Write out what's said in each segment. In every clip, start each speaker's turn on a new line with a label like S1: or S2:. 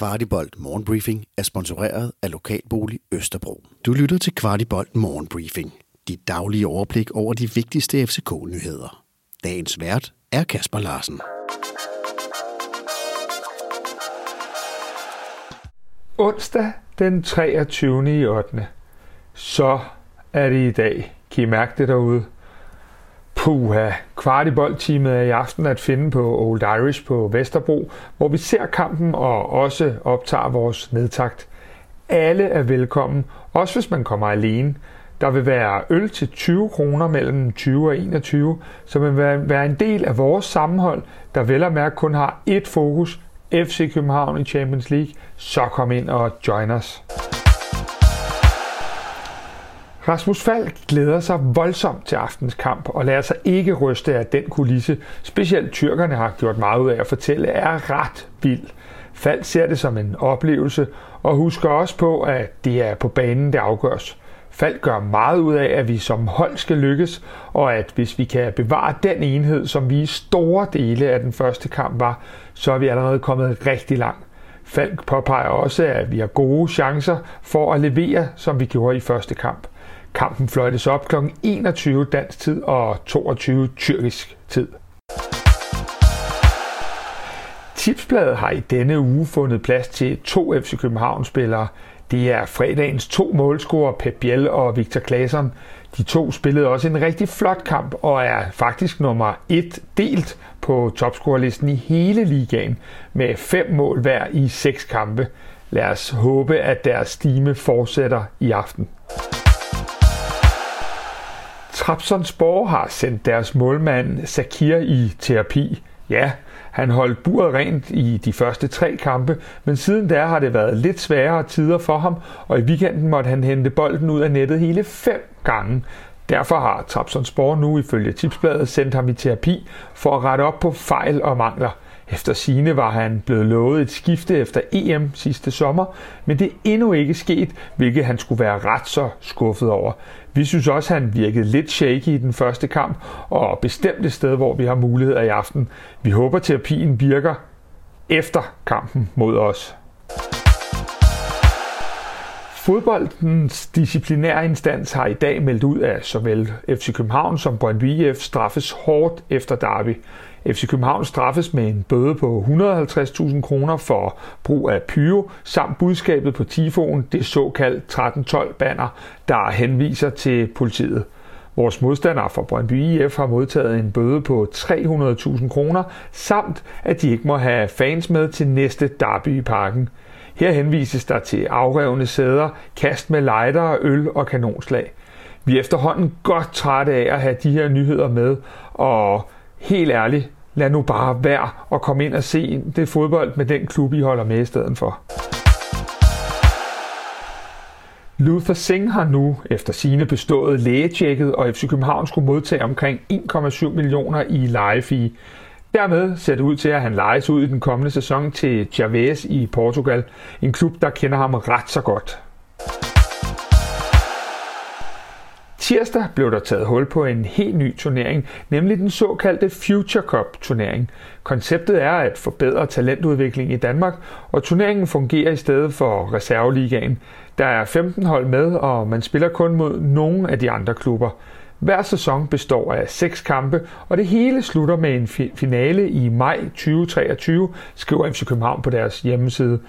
S1: Kvartibolt Morgenbriefing er sponsoreret af Lokalbolig Østerbro. Du lytter til Kvartibolt Morgenbriefing. Dit daglige overblik over de vigtigste FCK-nyheder. Dagens vært er Kasper Larsen.
S2: Onsdag den 23. i 8. Så er det i dag. Kan I mærke det derude? Puha, kvartiboldteamet er i aften at finde på Old Irish på Vesterbro, hvor vi ser kampen og også optager vores nedtakt. Alle er velkommen, også hvis man kommer alene. Der vil være øl til 20 kroner mellem 20 og 21, som vil være en del af vores sammenhold, der vel og mærke kun har ét fokus, FC København i Champions League. Så kom ind og join os. Rasmus Falk glæder sig voldsomt til aftens kamp og lader sig ikke ryste af den kulisse, specielt tyrkerne har gjort meget ud af at fortælle, er ret vild. Falk ser det som en oplevelse og husker også på, at det er på banen, det afgøres. Falk gør meget ud af, at vi som hold skal lykkes, og at hvis vi kan bevare den enhed, som vi i store dele af den første kamp var, så er vi allerede kommet rigtig langt. Falk påpeger også, at vi har gode chancer for at levere, som vi gjorde i første kamp. Kampen fløjtes op kl. 21 dansk tid og 22 tyrkisk tid. Tipsbladet har i denne uge fundet plads til to FC København-spillere. Det er fredagens to målscorer, Pep Biel og Victor Claesson. De to spillede også en rigtig flot kamp og er faktisk nummer et delt på topscorerlisten i hele ligaen med fem mål hver i seks kampe. Lad os håbe, at deres stime fortsætter i aften. Trabzonspor har sendt deres målmand Sakir i terapi. Ja, han holdt buret rent i de første tre kampe, men siden da har det været lidt sværere tider for ham, og i weekenden måtte han hente bolden ud af nettet hele fem gange. Derfor har Trabzonspor nu ifølge Tipsbladet sendt ham i terapi for at rette op på fejl og mangler. Efter sine var han blevet lovet et skifte efter EM sidste sommer, men det er endnu ikke sket, hvilket han skulle være ret så skuffet over. Vi synes også, at han virkede lidt shaky i den første kamp, og bestemt et sted, hvor vi har muligheder i aften. Vi håber, terapien virker efter kampen mod os. Fodboldens disciplinære instans har i dag meldt ud, at såvel FC København som Brøndby IF straffes hårdt efter derby. FC København straffes med en bøde på 150.000 kroner for brug af pyro, samt budskabet på tifoen, det såkaldt 1312-banner, der henviser til politiet. Vores modstandere fra Brøndby IF har modtaget en bøde på 300.000 kroner, samt at de ikke må have fans med til næste derby i parken. Her henvises der til afrevne sæder, kast med lighter, øl og kanonslag. Vi er efterhånden godt trætte af at have de her nyheder med, og helt ærligt, lad nu bare være og komme ind og se det fodbold med den klub, I holder med i stedet for. Luther Singh har nu efter sine bestået lægetjekket, og FC København skulle modtage omkring 1,7 millioner i lejefee. Dermed ser det ud til, at han lejes ud i den kommende sæson til Chavez i Portugal, en klub, der kender ham ret så godt. Tirsdag blev der taget hul på en helt ny turnering, nemlig den såkaldte Future Cup turnering. Konceptet er at forbedre talentudvikling i Danmark, og turneringen fungerer i stedet for reserveligaen. Der er 15 hold med, og man spiller kun mod nogle af de andre klubber. Hver sæson består af seks kampe, og det hele slutter med en finale i maj 2023, skriver FC København på deres hjemmeside.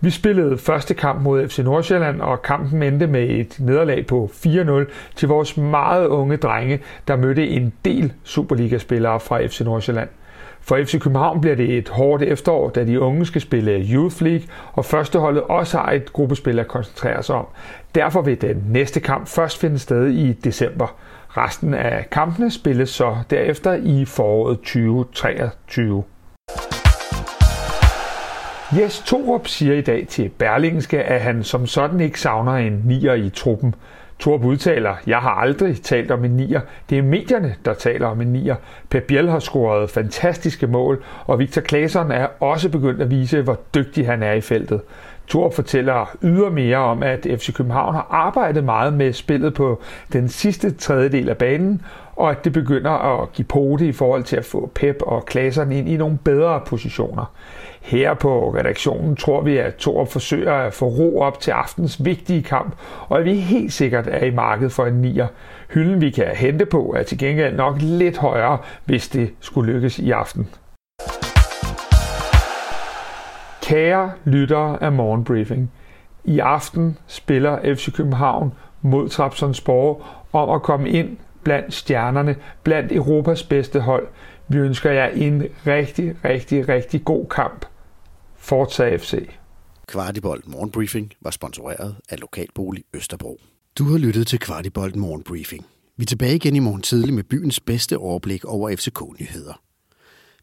S2: Vi spillede første kamp mod FC Nordsjælland, og kampen endte med et nederlag på 4-0 til vores meget unge drenge, der mødte en del Superliga-spillere fra FC Nordsjælland. For FC København bliver det et hårdt efterår, da de unge skal spille Youth League, og førsteholdet også har et gruppespil at koncentrere sig om. Derfor vil den næste kamp først finde sted i december. Resten af kampene spilles så derefter i foråret 2023. Jes Torup siger i dag til Berlingske, at han som sådan ikke savner en nier i truppen. Torup udtaler, jeg har aldrig talt om en nier. Det er medierne, der taler om en nier. Per Biel har scoret fantastiske mål, og Victor Claesson er også begyndt at vise, hvor dygtig han er i feltet. Thor fortæller ydermere om, at FC København har arbejdet meget med spillet på den sidste tredjedel af banen, og at det begynder at give pote i forhold til at få Pep og klasserne ind i nogle bedre positioner. Her på redaktionen tror vi, at Thor forsøger at få ro op til aftens vigtige kamp, og at vi helt sikkert er i markedet for en nier. Hylden, vi kan hente på, er til gengæld nok lidt højere, hvis det skulle lykkes i aften. Kære lyttere af Morgenbriefing, i aften spiller FC København mod Trabzonspor om at komme ind blandt stjernerne, blandt Europas bedste hold. Vi ønsker jer en rigtig, rigtig, rigtig god kamp. Fortsag FC.
S1: Kvartibolt Morgenbriefing var sponsoreret af Lokalbolig Østerbro. Du har lyttet til Kvartibolt Morgenbriefing. Vi er tilbage igen i morgen tidlig med byens bedste overblik over FCK-nyheder.